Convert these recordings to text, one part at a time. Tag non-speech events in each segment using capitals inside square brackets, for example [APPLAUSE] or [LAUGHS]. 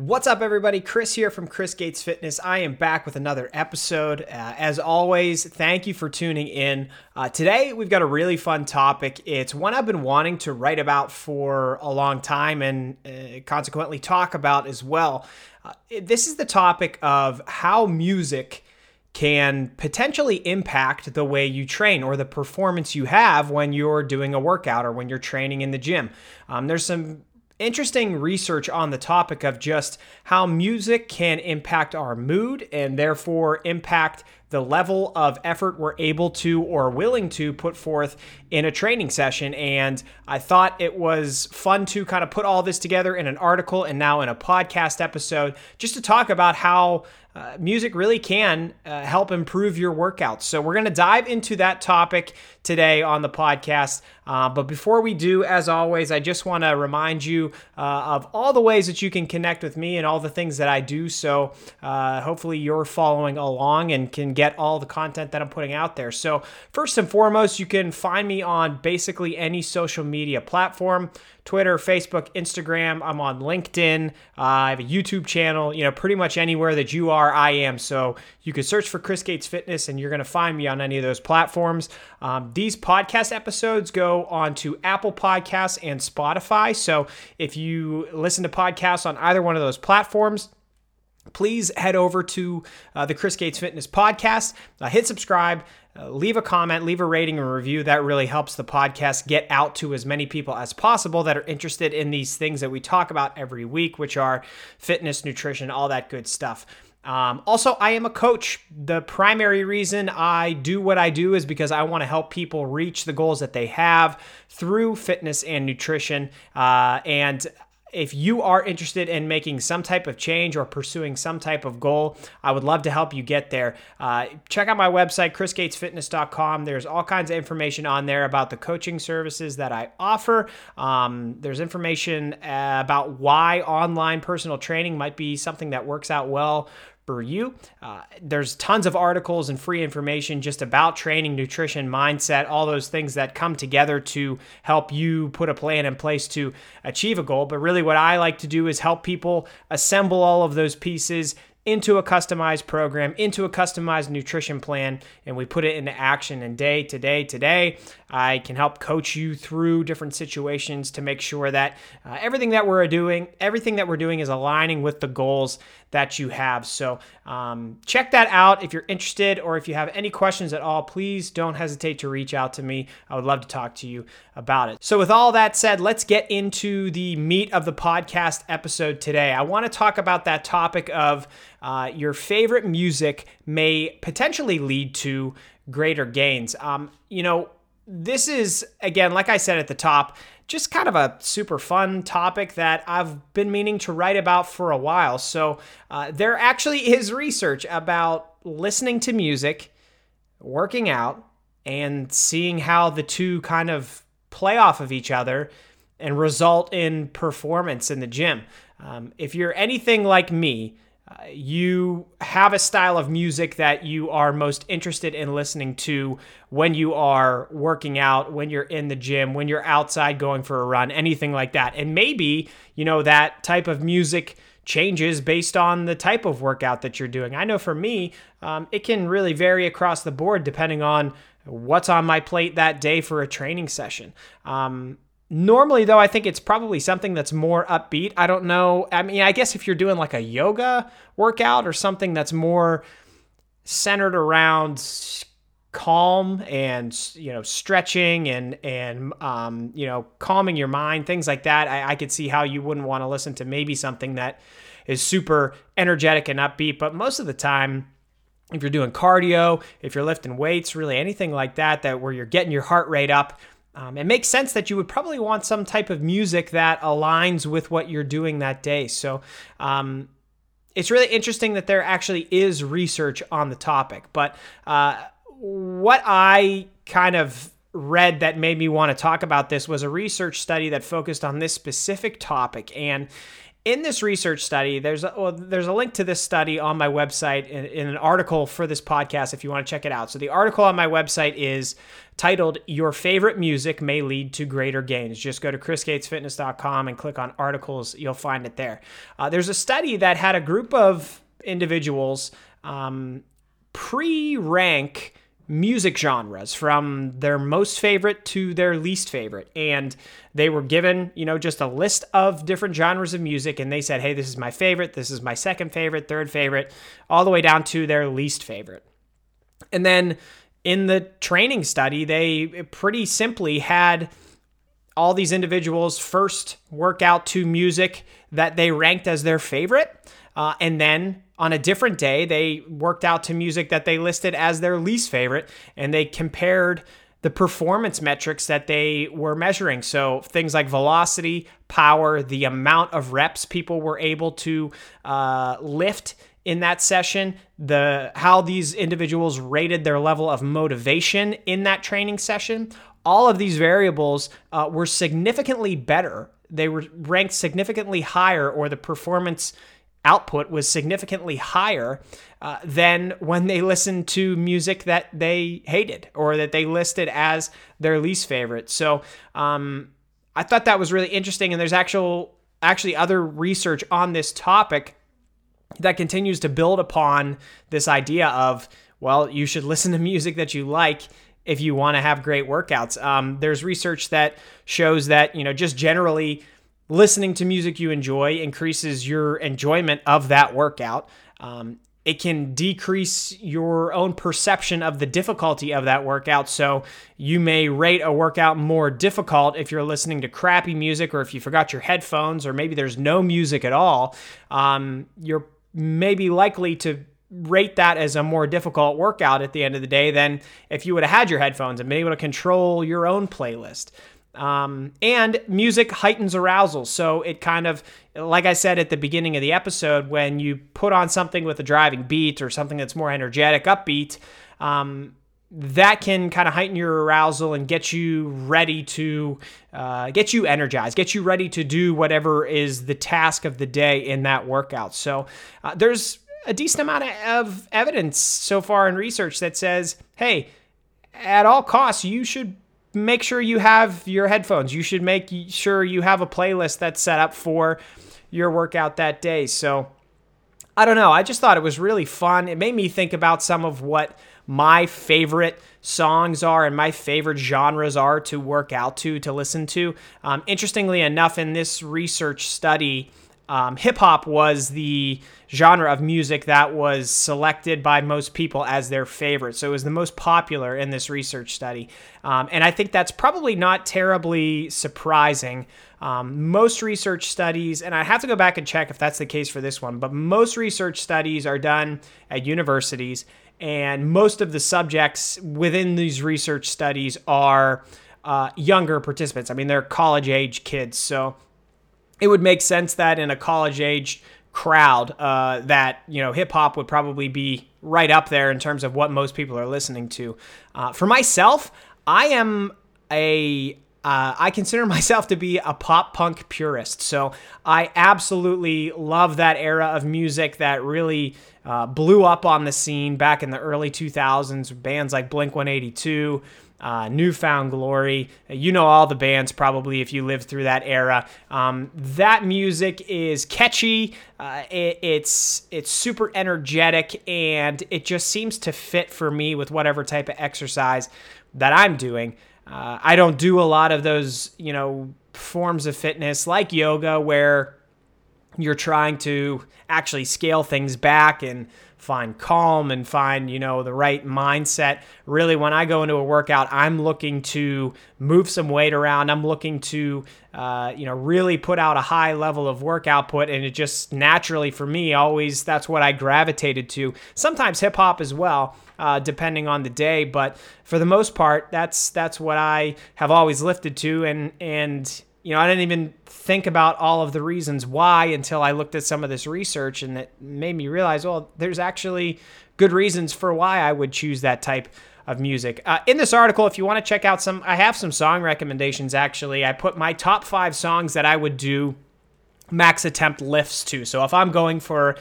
What's up, everybody? Chris here from Chris Gates Fitness. I am back with another episode. Uh, as always, thank you for tuning in. Uh, today, we've got a really fun topic. It's one I've been wanting to write about for a long time and uh, consequently talk about as well. Uh, this is the topic of how music can potentially impact the way you train or the performance you have when you're doing a workout or when you're training in the gym. Um, there's some interesting research on the topic of just how music can impact our mood and therefore impact the level of effort we're able to or willing to put forth in a training session. And I thought it was fun to kind of put all this together in an article and now in a podcast episode just to talk about how uh, music really can uh, help improve your workouts. So, we're going to dive into that topic today on the podcast. Uh, but before we do, as always, I just want to remind you uh, of all the ways that you can connect with me and all the things that I do. So, uh, hopefully, you're following along and can get all the content that I'm putting out there. So, first and foremost, you can find me on basically any social media platform. Twitter, Facebook, Instagram. I'm on LinkedIn. Uh, I have a YouTube channel. You know, pretty much anywhere that you are, I am. So you can search for Chris Gates Fitness, and you're going to find me on any of those platforms. Um, these podcast episodes go on to Apple Podcasts and Spotify. So if you listen to podcasts on either one of those platforms, please head over to uh, the Chris Gates Fitness podcast, uh, hit subscribe, uh, leave a comment, leave a rating and review. That really helps the podcast get out to as many people as possible that are interested in these things that we talk about every week, which are fitness, nutrition, all that good stuff. Um, also, I am a coach. The primary reason I do what I do is because I want to help people reach the goals that they have through fitness and nutrition. Uh, and if you are interested in making some type of change or pursuing some type of goal, I would love to help you get there. Uh, check out my website, chrisgatesfitness.com. There's all kinds of information on there about the coaching services that I offer. Um, there's information uh, about why online personal training might be something that works out well for you. Uh, there's tons of articles and free information just about training, nutrition, mindset, all those things that come together to help you put a plan in place to achieve a goal. But really, what I like to do is help people assemble all of those pieces into a customized program, into a customized nutrition plan, and we put it into action. And day to day to day, I can help coach you through different situations to make sure that uh, everything that we're doing, everything that we're doing is aligning with the goals that you have. So um, check that out if you're interested, or if you have any questions at all, please don't hesitate to reach out to me. I would love to talk to you about it. So, with all that said, let's get into the meat of the podcast episode today. I want to talk about that topic of uh, your favorite music may potentially lead to greater gains. Um, you know, this is, again, like I said at the top, just kind of a super fun topic that I've been meaning to write about for a while. So, uh, there actually [LAUGHS] is research about listening to music, working out, and seeing how the two kind of play off of each other and result in performance in the gym. Um, if you're anything like me, you have a style of music that you are most interested in listening to when you are working out, when you're in the gym, when you're outside going for a run, anything like that. And maybe, you know, that type of music changes based on the type of workout that you're doing. I know for me, um, it can really vary across the board depending on what's on my plate that day for a training session. Um, Normally, though, I think it's probably something that's more upbeat. I don't know. I mean, I guess if you're doing like a yoga workout or something that's more centered around calm and you know stretching and and um, you know calming your mind things like that I, I could see how you wouldn't want to listen to maybe something that is super energetic and upbeat but most of the time if you're doing cardio if you're lifting weights really anything like that that where you're getting your heart rate up um, it makes sense that you would probably want some type of music that aligns with what you're doing that day. So, um, it's really interesting that there actually is research on the topic. But uh, what I kind of read that made me want to talk about this was a research study that focused on this specific topic. And in this research study, there's a, well, there's a link to this study on my website in, in, an article for this podcast if you want to check it out. So the article on my website is titled "Your Favorite Music May Lead to Greater Gains." Just go to chrisgatesfitness.com and click on articles. You'll find it there. Uh, there's a study that had a group of individuals um, pre-rank music genres from their most favorite to their least favorite. And they were given, you know, just a list of different genres of music. And they said, hey, this is my favorite, this is my second favorite, third favorite, all the way down to their least favorite. And then in the training study, they pretty simply had all these individuals first work out to music that they ranked as their favorite. Uh, and then on a different day, they worked out to music that they listed as their least favorite, and they compared the performance metrics that they were measuring. So things like velocity, power, the amount of reps people were able to uh, lift in that session, the how these individuals rated their level of motivation in that training session. All of these variables uh, were significantly better. They were ranked significantly higher, or the performance output was significantly higher uh, than when they listened to music that they hated or that they listed as their least favorite. So um, I thought that was really interesting, and there's actual actually other research on this topic that continues to build upon this idea of well, you should listen to music that you like if you want to have great workouts. Um, there's research that shows that you know just generally listening to music you enjoy increases your enjoyment of that workout. Um, it can decrease your own perception of the difficulty of that workout. So you may rate a workout more difficult if you're listening to crappy music or if you forgot your headphones or maybe there's no music at all. Um, you're maybe likely to rate that as a more difficult workout at the end of the day than if you would have had your headphones and been able to control your own playlist. Um, and music heightens arousal. So it kind of, like I said at the beginning of the episode, when you put on something with a driving beat or something that's more energetic, upbeat, um, that can kind of heighten your arousal and get you ready to uh, get you energized, get you ready to do whatever is the task of the day in that workout. So uh, there's a decent amount of evidence so far in research that says, hey, at all costs, you should make sure you have your headphones. You should make sure you have a playlist that's set up for your workout that day. So I don't know. I just thought it was really fun. It made me think about some of what my favorite songs are and my favorite genres are to work out to, to listen to. Um, interestingly enough, in this research study, um, hip hop was the genre of music that was selected by most people as their favorite. So it was the most popular in this research study. Um, and I think that's probably not terribly surprising. Um, most research studies, and I have to go back and check if that's the case for this one, but most research studies are done at universities, and most of the subjects within these research studies are uh, younger participants. I mean, they're college age kids. So it would make sense that in a college age crowd uh, that you know hip hop would probably be right up there in terms of what most people are listening to. Uh, for myself, I am a uh, I consider [LAUGHS] myself to be a pop punk purist. So I absolutely love that era of music that really uh, blew up on the scene back in the early 2000s. Bands like Blink 182, uh, New Found Glory. You know all the bands probably if you lived through that era. Um, that music is catchy. Uh, it, it's it's super energetic and it just seems to fit for me with whatever type of exercise that I'm doing. Uh, I don't do a lot of those you know forms of fitness like yoga where you're trying to actually scale things back and find calm and find, you know, the right mindset. Really, when I go into a workout, I'm looking to move some weight around. I'm looking to, uh, you know, really put out a high level of work output. And it just naturally, for me, always that's what I gravitated to. Sometimes hip hop as well. Uh, depending on the day, but for the most part, that's that's what I have always lifted to, and and you know, I didn't even think about all of the reasons why until I looked at some of this research and it made me realize, well, there's actually good reasons for why I would choose that type of music. Uh, in this article, if you want to check out some, I have some song recommendations actually. I put my top five songs that I would do max attempt lifts to. So if I'm going for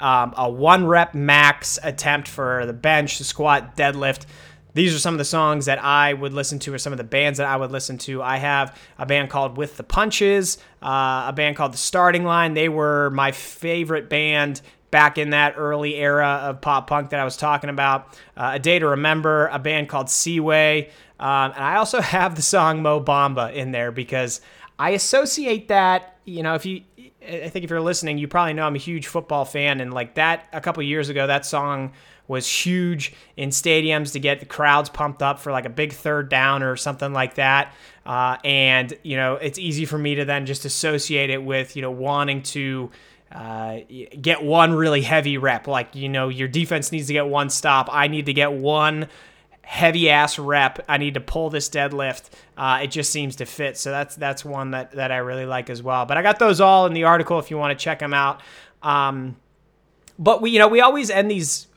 um, a one rep max attempt for the bench, the squat, deadlift, these are some of the songs that I would listen to, or some of the bands that I would listen to. I have a band called With the Punches, uh, a band called The Starting Line. They were my favorite band back in that early era of pop punk that I was talking about. Uh, a Day to Remember, a band called Seaway. Um, and I also [LAUGHS] have the song Mo Bamba in there because I associate that, you know, if you, I think if you're listening, you probably know I'm a huge football fan. And like that, a couple years ago, that song was huge in stadiums to get the crowds pumped up for like a big third down or something like that. Uh, and, you know, it's easy for me to then just associate it with, you know, wanting to uh, get one really heavy rep. Like, you know, your defense needs to get one stop. I need to get one heavy ass rep. I need to pull this deadlift. Uh, it just seems to fit. So that's that's one that that I really like as well. But I got those all in the article if you want to check them out. Um, but we you know we always end these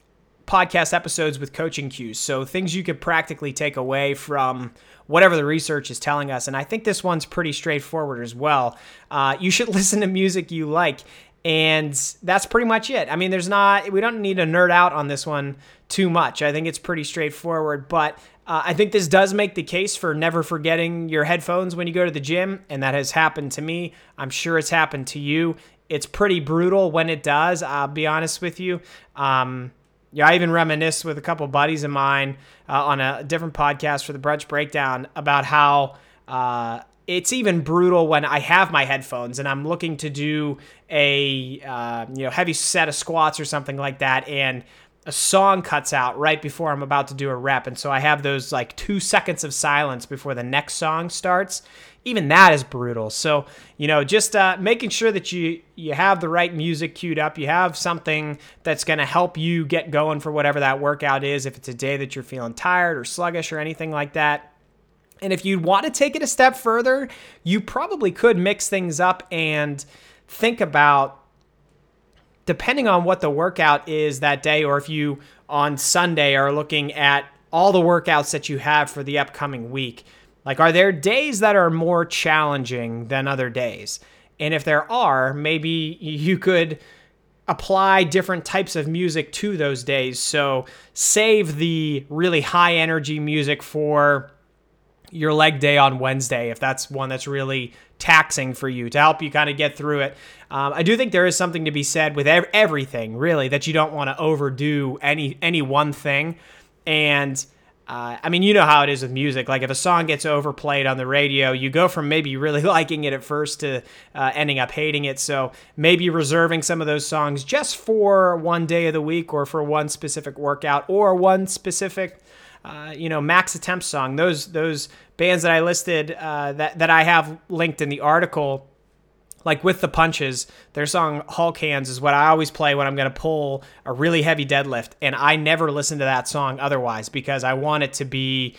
podcast episodes with coaching cues. So things you could practically take away from whatever the research is telling us. And I think this one's pretty straightforward as well. Uh, you should [LAUGHS] listen to music you like. And that's pretty much it. I mean, there's not, we don't need to nerd out on this one too much. I think it's pretty straightforward. But uh, I think this does make the case for never forgetting your headphones when you go to the gym. And that has happened to me. I'm sure it's happened to you. It's pretty brutal when it does. I'll be honest with you. Um, yeah, I even reminisce with a couple buddies of mine uh, on a different podcast for the Brunch Breakdown about how uh, it's even brutal when I have my headphones and I'm looking to do a uh, you know heavy set of squats or something like that, and a song cuts out right before I'm about to do a rep, and so I have those like two seconds of silence before the next song starts even that is brutal. So, you know, just uh, making sure that you you have the right music queued up, you have something that's going to help you get going for whatever that workout is. If it's a day that you're feeling tired or sluggish or anything like that. And if you want to take it a step further, you probably could mix things up and think about depending on what the workout is that day, or if you on Sunday are looking at all the workouts that you have for the upcoming week like, are there days that are more challenging than other days? And if there are, maybe you could apply different types of music to those days. So, save the really high energy music for your leg day on Wednesday if that's one that's really taxing for you to help you kind of get through it. Um, I do think there is something to be said with ev- everything, really, that you don't want to overdo any any one thing. And uh, I mean, you know how it is with music. Like, if a song gets overplayed on the radio, you go from maybe really [LAUGHS] liking it at first to uh, ending up hating it. So, maybe reserving some of those songs just for one day of the week or for one specific workout or one specific, uh, you know, max attempt song. Those those bands that I listed uh, that that I have linked in the article like with the punches, their song Hulk Hands is what I always play when I'm going to pull a really heavy deadlift. And I never listen to that song otherwise because I want it to be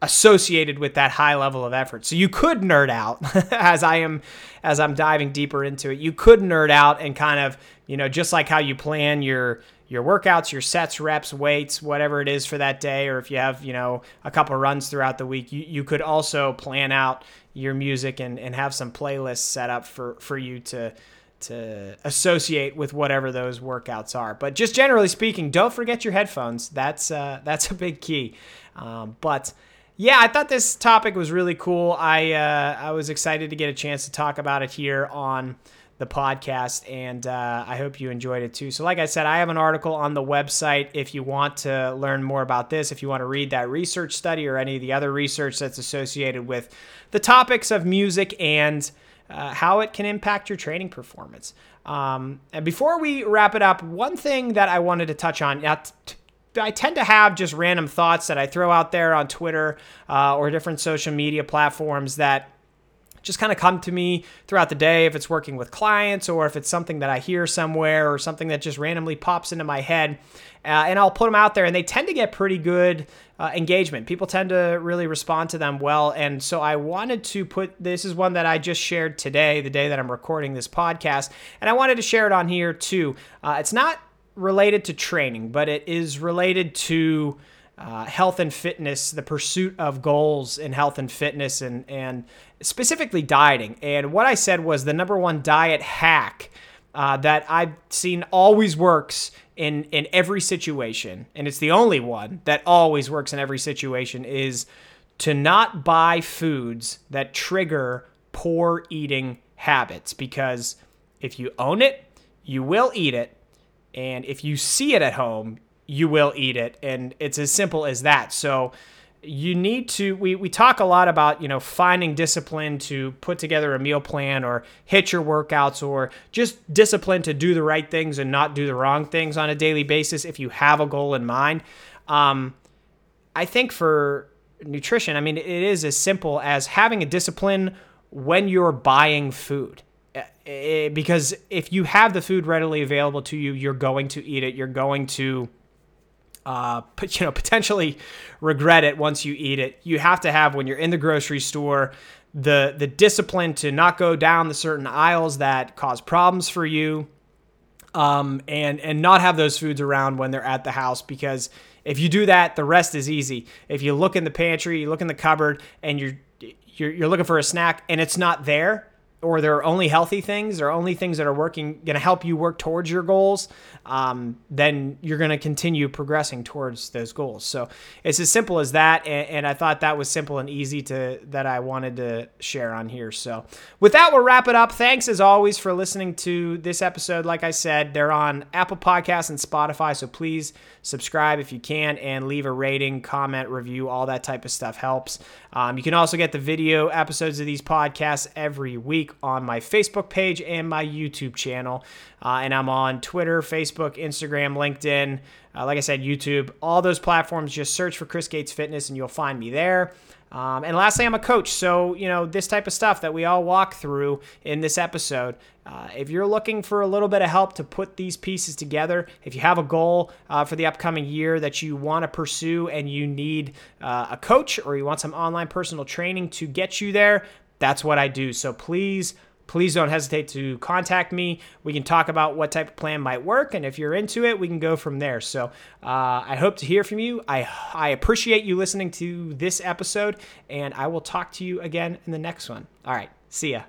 associated with that high level of effort. So you could nerd out [LAUGHS] as I am as I'm diving deeper into it. You could nerd out and kind of, you know, just like how you plan your your workouts, your sets, reps, weights, whatever it is for that day, or if you have, you know, a couple runs throughout the week, you, you could also plan out your music and, and have some playlists set up for, for you to to associate with whatever those workouts are. But just generally speaking, don't forget your headphones. That's uh, [LAUGHS] that's a big key. Um, but yeah, I thought this topic was really cool. I uh, I was excited to get a chance to talk about it here on the podcast, and uh, I hope you enjoyed it too. So, like I said, I have an article on the website if you want to learn more about this, if you want to read that research study or any of the other research that's associated with the topics of music and uh, how it can impact your training performance. Um, and before we wrap it up, one thing that I wanted to touch on. Now, t- I tend to have just random thoughts that I throw out there on Twitter uh, or different social media platforms that just kind of come to me throughout the day if it's working with clients or if it's something that I hear somewhere or something that just randomly pops into my head. Uh, and I'll put them out there, and they tend to get pretty good uh, engagement. People tend to really respond to them well. And so I wanted to put this is one that I just shared today, the day that I'm recording this podcast. And I wanted to share it on here too. Uh, it's not related to training, but it is related to uh, health and fitness, the pursuit of goals in health and fitness, and and specifically dieting. And what I said was the number one diet hack uh, that I've seen always works in in every situation, and it's the only one that always works in every situation is to not buy foods that trigger poor eating habits. Because if you own it, you will eat it, and if you see it at home, you will eat it, and it's as simple as that. So you need to we, we talk a lot about you know finding discipline to put together a meal plan or hit your workouts or just discipline to do the right things and not do the wrong things on a daily basis if you have a goal in mind. Um, i think for nutrition i mean it is as simple as having a discipline when you're buying food. Eh, eh, because if you have the food readily available to you you're going to eat it. You're going to uh, [LAUGHS] you know, potentially regret it once you eat it. You have to have when you're in the grocery store the the discipline to not go down the certain aisles that cause problems for you, um, and and not have those foods around when they're at the house because if you do that, the rest is easy. If you look in the pantry, you look in the cupboard, and you're you're, you're looking for a snack and it's not there, or there are only healthy things or only things that are working going to help you work towards your goals um, then you're going to continue progressing towards those goals. So it's as simple as that and, and, i thought that was simple and easy to that i wanted to share on here. So with that we'll wrap it up. Thanks as always for listening to this episode. Like i said they're on apple podcasts and spotify so please subscribe if you can and leave a rating comment review all that type of stuff helps. Um, you can also get the video episodes of these podcasts every on my Facebook page and my YouTube channel. Uh, and I'm on Twitter, Facebook, Instagram, LinkedIn. Uh, like I said, YouTube, all those platforms. Just search for Chris Gates Fitness and you'll find me there. Um, and lastly, I'm a coach. So, you know, this type of stuff that we all walk through in this episode, uh, if you're looking for a little bit of help to put these pieces together, if you have a goal uh, for the upcoming year that you want to pursue and you need uh, a coach or you want some online personal training to get you there, that's what I do. So please, please don't hesitate to contact me. We can talk about what type of plan might work, and if you're into it, we can go from there. So uh, I hope to hear from you. I I appreciate you listening to this episode, and I will talk to you again in the next one. All right, see ya.